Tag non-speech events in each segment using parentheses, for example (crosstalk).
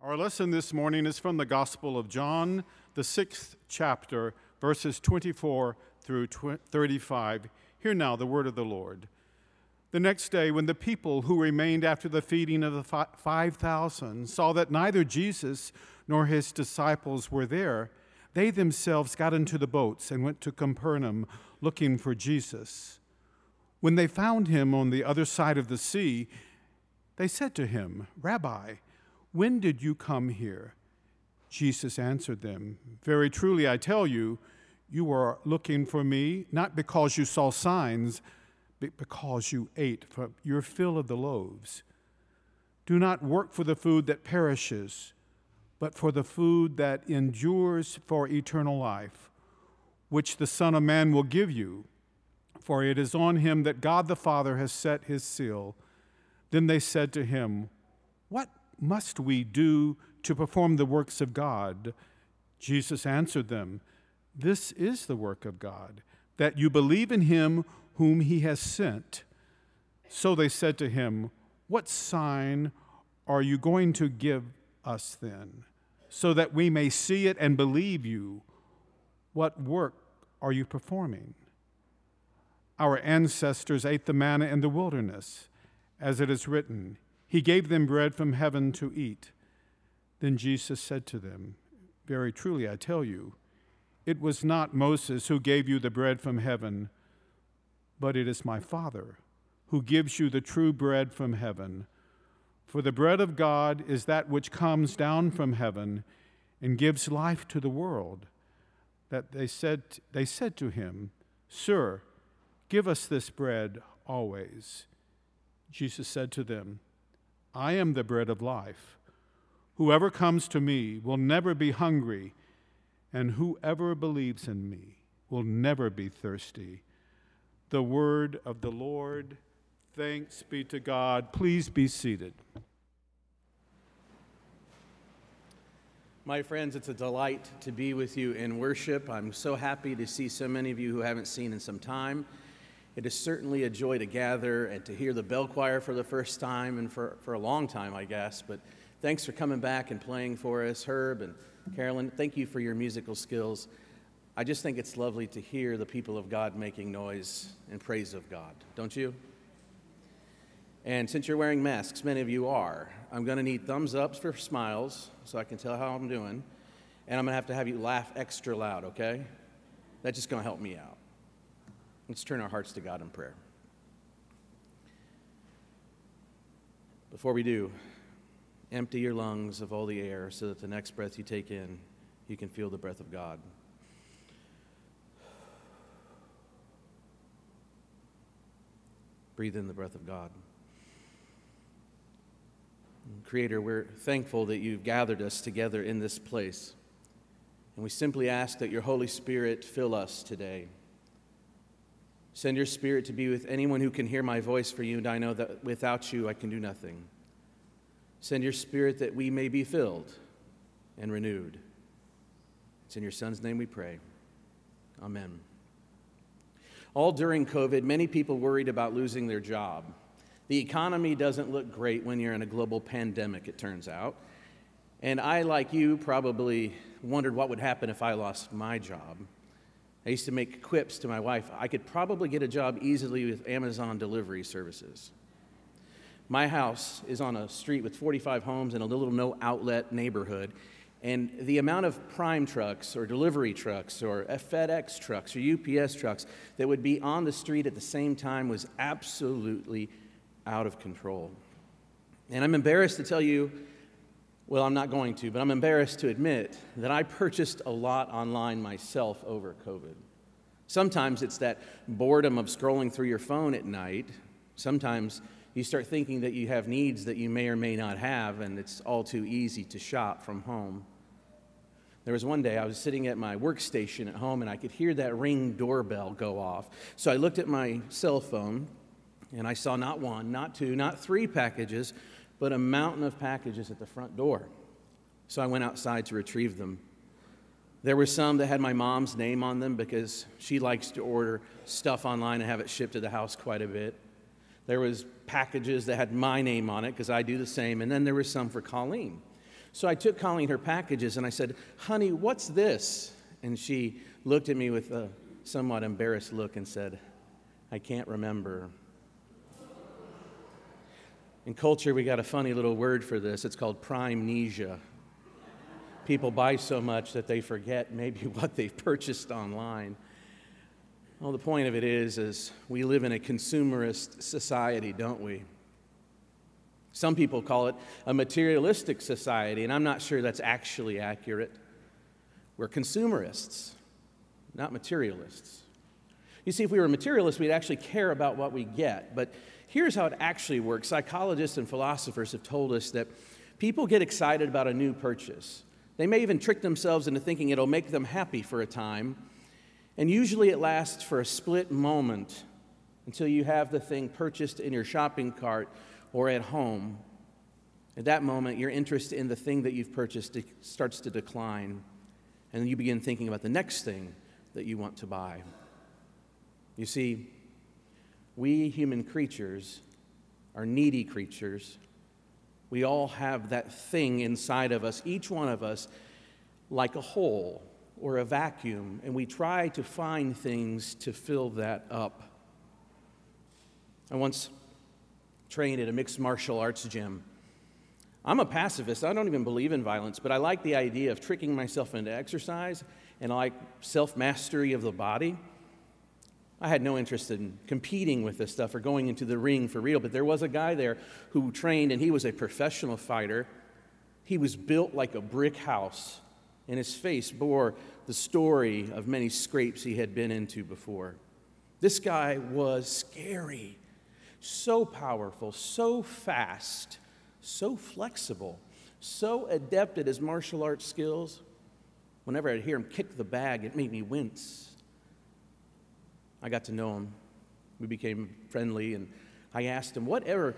Our lesson this morning is from the Gospel of John, the sixth chapter, verses 24 through 35. Hear now the word of the Lord. The next day, when the people who remained after the feeding of the 5,000 saw that neither Jesus nor his disciples were there, they themselves got into the boats and went to Capernaum looking for Jesus. When they found him on the other side of the sea, they said to him, Rabbi, when did you come here? Jesus answered them, Very truly, I tell you, you are looking for me, not because you saw signs, but because you ate from your fill of the loaves. Do not work for the food that perishes, but for the food that endures for eternal life, which the Son of Man will give you. For it is on him that God the Father has set his seal. Then they said to him, What must we do to perform the works of God? Jesus answered them, This is the work of God, that you believe in him whom he has sent. So they said to him, What sign are you going to give us then, so that we may see it and believe you? What work are you performing? Our ancestors ate the manna in the wilderness, as it is written. He gave them bread from heaven to eat. Then Jesus said to them, Very truly I tell you, it was not Moses who gave you the bread from heaven, but it is my Father who gives you the true bread from heaven. For the bread of God is that which comes down from heaven and gives life to the world. That they said, they said to him, Sir, give us this bread always. Jesus said to them, I am the bread of life. Whoever comes to me will never be hungry, and whoever believes in me will never be thirsty. The word of the Lord. Thanks be to God. Please be seated. My friends, it's a delight to be with you in worship. I'm so happy to see so many of you who haven't seen in some time. It is certainly a joy to gather and to hear the bell choir for the first time and for, for a long time, I guess. But thanks for coming back and playing for us, Herb and Carolyn. Thank you for your musical skills. I just think it's lovely to hear the people of God making noise in praise of God, don't you? And since you're wearing masks, many of you are, I'm going to need thumbs ups for smiles so I can tell how I'm doing. And I'm going to have to have you laugh extra loud, okay? That's just going to help me out. Let's turn our hearts to God in prayer. Before we do, empty your lungs of all the air so that the next breath you take in, you can feel the breath of God. Breathe in the breath of God. Creator, we're thankful that you've gathered us together in this place. And we simply ask that your Holy Spirit fill us today. Send your spirit to be with anyone who can hear my voice for you, and I know that without you I can do nothing. Send your spirit that we may be filled and renewed. It's in your Son's name we pray. Amen. All during COVID, many people worried about losing their job. The economy doesn't look great when you're in a global pandemic, it turns out. And I, like you, probably wondered what would happen if I lost my job. I used to make quips to my wife. I could probably get a job easily with Amazon delivery services. My house is on a street with 45 homes in a little no outlet neighborhood. And the amount of prime trucks or delivery trucks or FedEx trucks or UPS trucks that would be on the street at the same time was absolutely out of control. And I'm embarrassed to tell you well, I'm not going to, but I'm embarrassed to admit that I purchased a lot online myself over COVID. Sometimes it's that boredom of scrolling through your phone at night. Sometimes you start thinking that you have needs that you may or may not have, and it's all too easy to shop from home. There was one day I was sitting at my workstation at home and I could hear that ring doorbell go off. So I looked at my cell phone and I saw not one, not two, not three packages, but a mountain of packages at the front door. So I went outside to retrieve them. There were some that had my mom's name on them because she likes to order stuff online and have it shipped to the house quite a bit. There was packages that had my name on it because I do the same, and then there was some for Colleen. So I took Colleen her packages and I said, Honey, what's this? And she looked at me with a somewhat embarrassed look and said, I can't remember. In culture, we got a funny little word for this. It's called primemnesia. People buy so much that they forget maybe (laughs) what they've purchased online. Well, the point of it is, is we live in a consumerist society, don't we? Some people call it a materialistic society, and I'm not sure that's actually accurate. We're consumerists, not materialists. You see, if we were materialists, we'd actually care about what we get. But here's how it actually works psychologists and philosophers have told us that people get excited about a new purchase. They may even trick themselves into thinking it'll make them happy for a time. And usually it lasts for a split moment until you have the thing purchased in your shopping cart or at home. At that moment, your interest in the thing that you've purchased starts to decline, and you begin thinking about the next thing that you want to buy. You see, we human creatures are needy creatures. We all have that thing inside of us, each one of us, like a hole or a vacuum, and we try to find things to fill that up. I once trained at a mixed martial arts gym. I'm a pacifist. I don't even believe in violence, but I like the idea of tricking myself into exercise and I like self mastery of the body. I had no interest in competing with this stuff or going into the ring for real, but there was a guy there who trained and he was a professional fighter. He was built like a brick house, and his face bore the story of many scrapes he had been into before. This guy was scary so powerful, so fast, so flexible, so adept at his martial arts skills. Whenever I'd hear him kick the bag, it made me wince. I got to know him. We became friendly, and I asked him, Whatever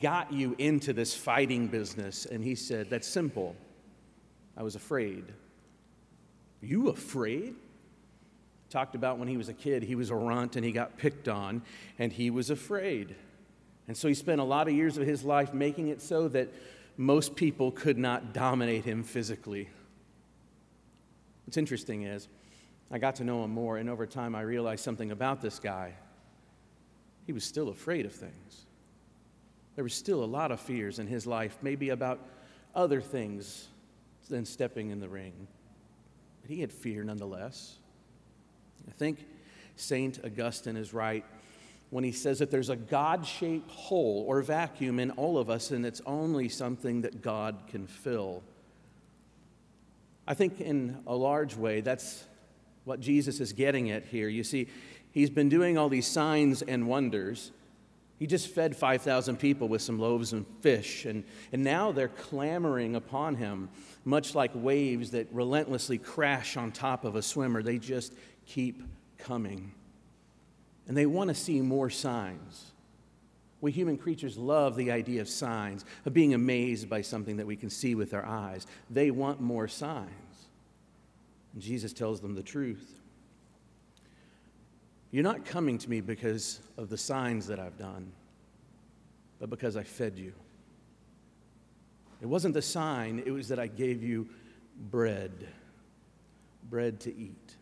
got you into this fighting business? And he said, That's simple. I was afraid. You afraid? talked about when he was a kid, he was a runt and he got picked on, and he was afraid. And so he spent a lot of years of his life making it so that most people could not dominate him physically. What's interesting is, I got to know him more, and over time I realized something about this guy. He was still afraid of things. There was still a lot of fears in his life, maybe about other things than stepping in the ring. But he had fear nonetheless. I think St. Augustine is right when he says that there's a God shaped hole or vacuum in all of us, and it's only something that God can fill. I think, in a large way, that's what Jesus is getting at here. You see, he's been doing all these signs and wonders. He just fed 5,000 people with some loaves and fish, and, and now they're clamoring upon him, much like waves that relentlessly crash on top of a swimmer. They just keep coming. And they want to see more signs. We human creatures love the idea of signs, of being amazed by something that we can see with our eyes. They want more signs. And Jesus tells them the truth. You're not coming to me because of the signs that I've done, but because I fed you. It wasn't the sign, it was that I gave you bread, bread to eat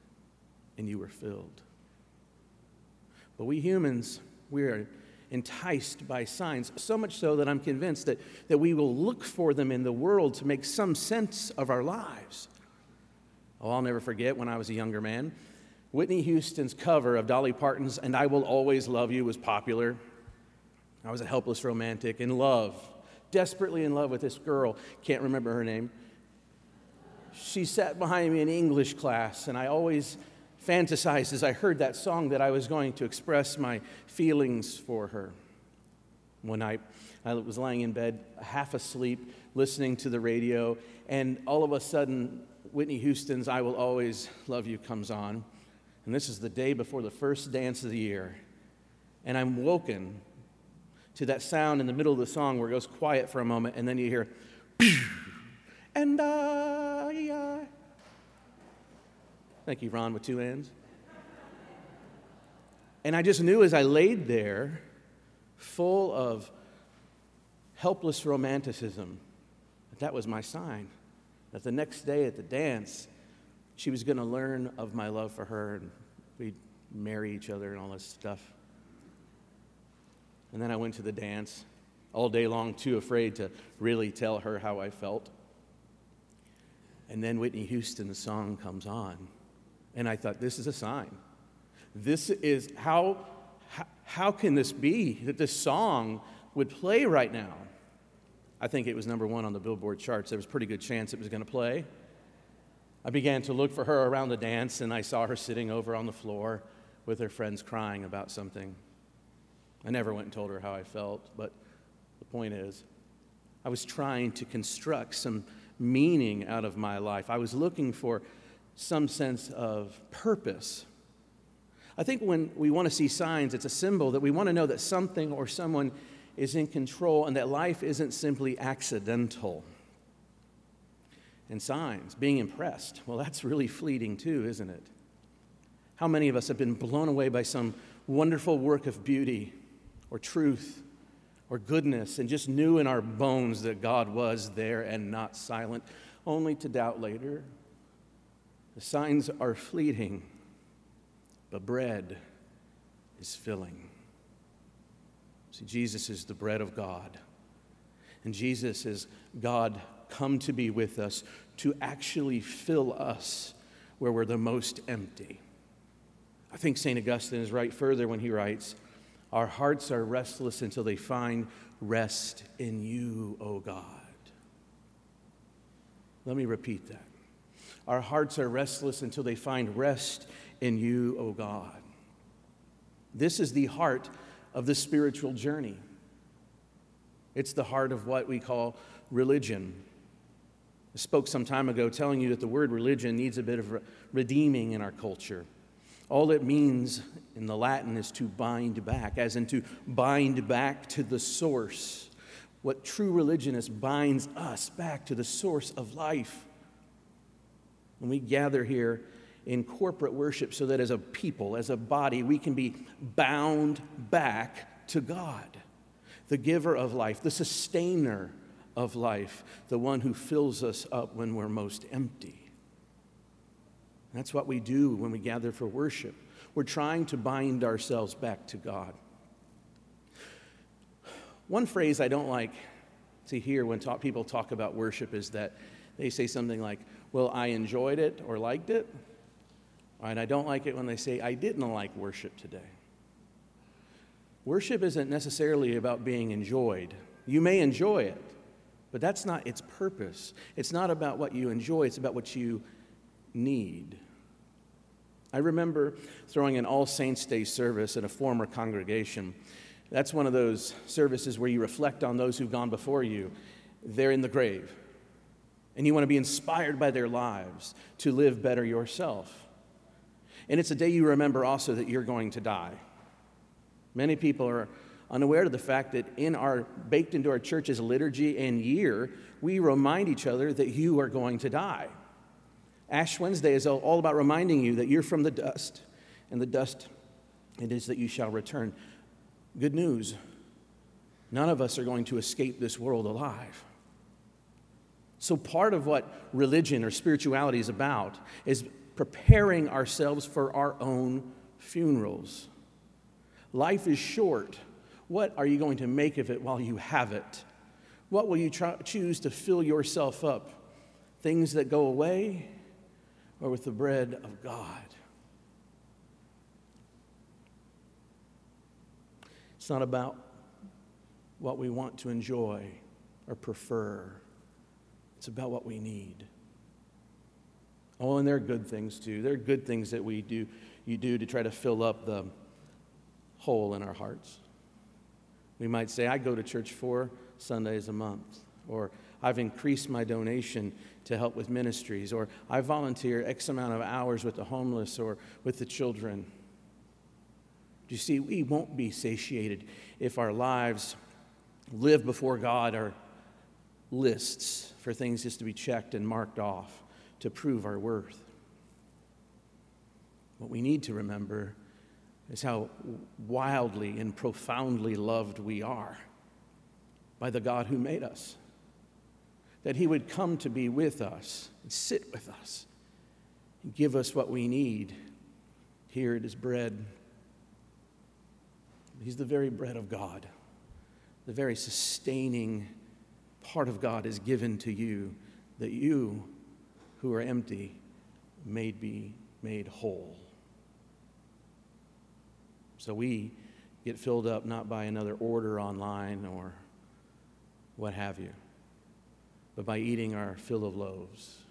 and you were filled. But we humans, we are enticed by signs, so much so that I'm convinced that, that we will look for them in the world to make some sense of our lives. Oh, I'll never forget when I was a younger man. Whitney Houston's cover of Dolly Parton's And I Will Always Love You was popular. I was a helpless romantic in love, desperately in love with this girl. Can't remember her name. She sat behind me in English class, and I always fantasized as I heard that song that I was going to express my feelings for her. One night, I was lying in bed, half asleep, listening to the radio, and all of a sudden, Whitney Houston's I Will Always Love You comes on. And this is the day before the first dance of the year. And I'm woken to that sound in the middle of the song where it goes quiet for a moment, and then you hear, (laughs) and I, I Thank you, Ron, with two ends. And I just knew as I laid there, full of helpless romanticism, that was my sign. That the next day at the dance, she was going to learn of my love for her and we'd marry each other and all this stuff. And then I went to the dance all day long, too afraid to really tell her how I felt. And then Whitney Houston's song comes on. And I thought, this is a sign. This is how, how, how can this be that this song would play right now? I think it was number one on the Billboard charts. There was a pretty good chance it was going to play. I began to look for her around the dance, and I saw her sitting over on the floor with her friends crying about something. I never went and told her how I felt, but the point is, I was trying to construct some meaning out of my life. I was looking for some sense of purpose. I think when we want to see signs, it's a symbol that we want to know that something or someone is in control and that life isn't simply accidental. And signs, being impressed, well, that's really fleeting too, isn't it? How many of us have been blown away by some wonderful work of beauty or truth or goodness and just knew in our bones that God was there and not silent, only to doubt later? The signs are fleeting, but bread is filling. See, Jesus is the bread of God. And Jesus is God come to be with us to actually fill us where we're the most empty. I think St. Augustine is right further when he writes, Our hearts are restless until they find rest in you, O God. Let me repeat that. Our hearts are restless until they find rest in you, O God. This is the heart of the spiritual journey. It's the heart of what we call religion. I spoke some time ago telling you that the word religion needs a bit of redeeming in our culture. All it means in the Latin is to bind back, as in to bind back to the source. What true religion is binds us back to the source of life. When we gather here in corporate worship so that as a people, as a body, we can be bound back to God, the giver of life, the sustainer of life, the one who fills us up when we're most empty. That's what we do when we gather for worship. We're trying to bind ourselves back to God. One phrase I don't like to hear when talk, people talk about worship is that they say something like, Well, I enjoyed it or liked it. And I don't like it when they say, I didn't like worship today. Worship isn't necessarily about being enjoyed. You may enjoy it, but that's not its purpose. It's not about what you enjoy, it's about what you need. I remember throwing an All Saints' Day service at a former congregation. That's one of those services where you reflect on those who've gone before you. They're in the grave. And you want to be inspired by their lives to live better yourself. And it's a day you remember also that you're going to die. Many people are unaware of the fact that in our baked into our church's liturgy and year, we remind each other that you are going to die. Ash Wednesday is all about reminding you that you're from the dust, and the dust it is that you shall return. Good news none of us are going to escape this world alive. So, part of what religion or spirituality is about is preparing ourselves for our own funerals. Life is short. What are you going to make of it while you have it? What will you choose to fill yourself up? Things that go away or with the bread of God? It's not about what we want to enjoy or prefer, it's about what we need. Oh, and there are good things too. There are good things that we do, you do to try to fill up the hole in our hearts. We might say, I go to church four Sundays a month, or I've increased my donation to help with ministries, or I volunteer X amount of hours with the homeless or with the children. Do you see, we won't be satiated if our lives live before God are lists for things just to be checked and marked off to prove our worth. What we need to remember is how wildly and profoundly loved we are by the God who made us. that He would come to be with us and sit with us and give us what we need. Here it is bread. He's the very bread of God, the very sustaining part of God is given to you that you who are empty may be made whole. So we get filled up not by another order online or what have you, but by eating our fill of loaves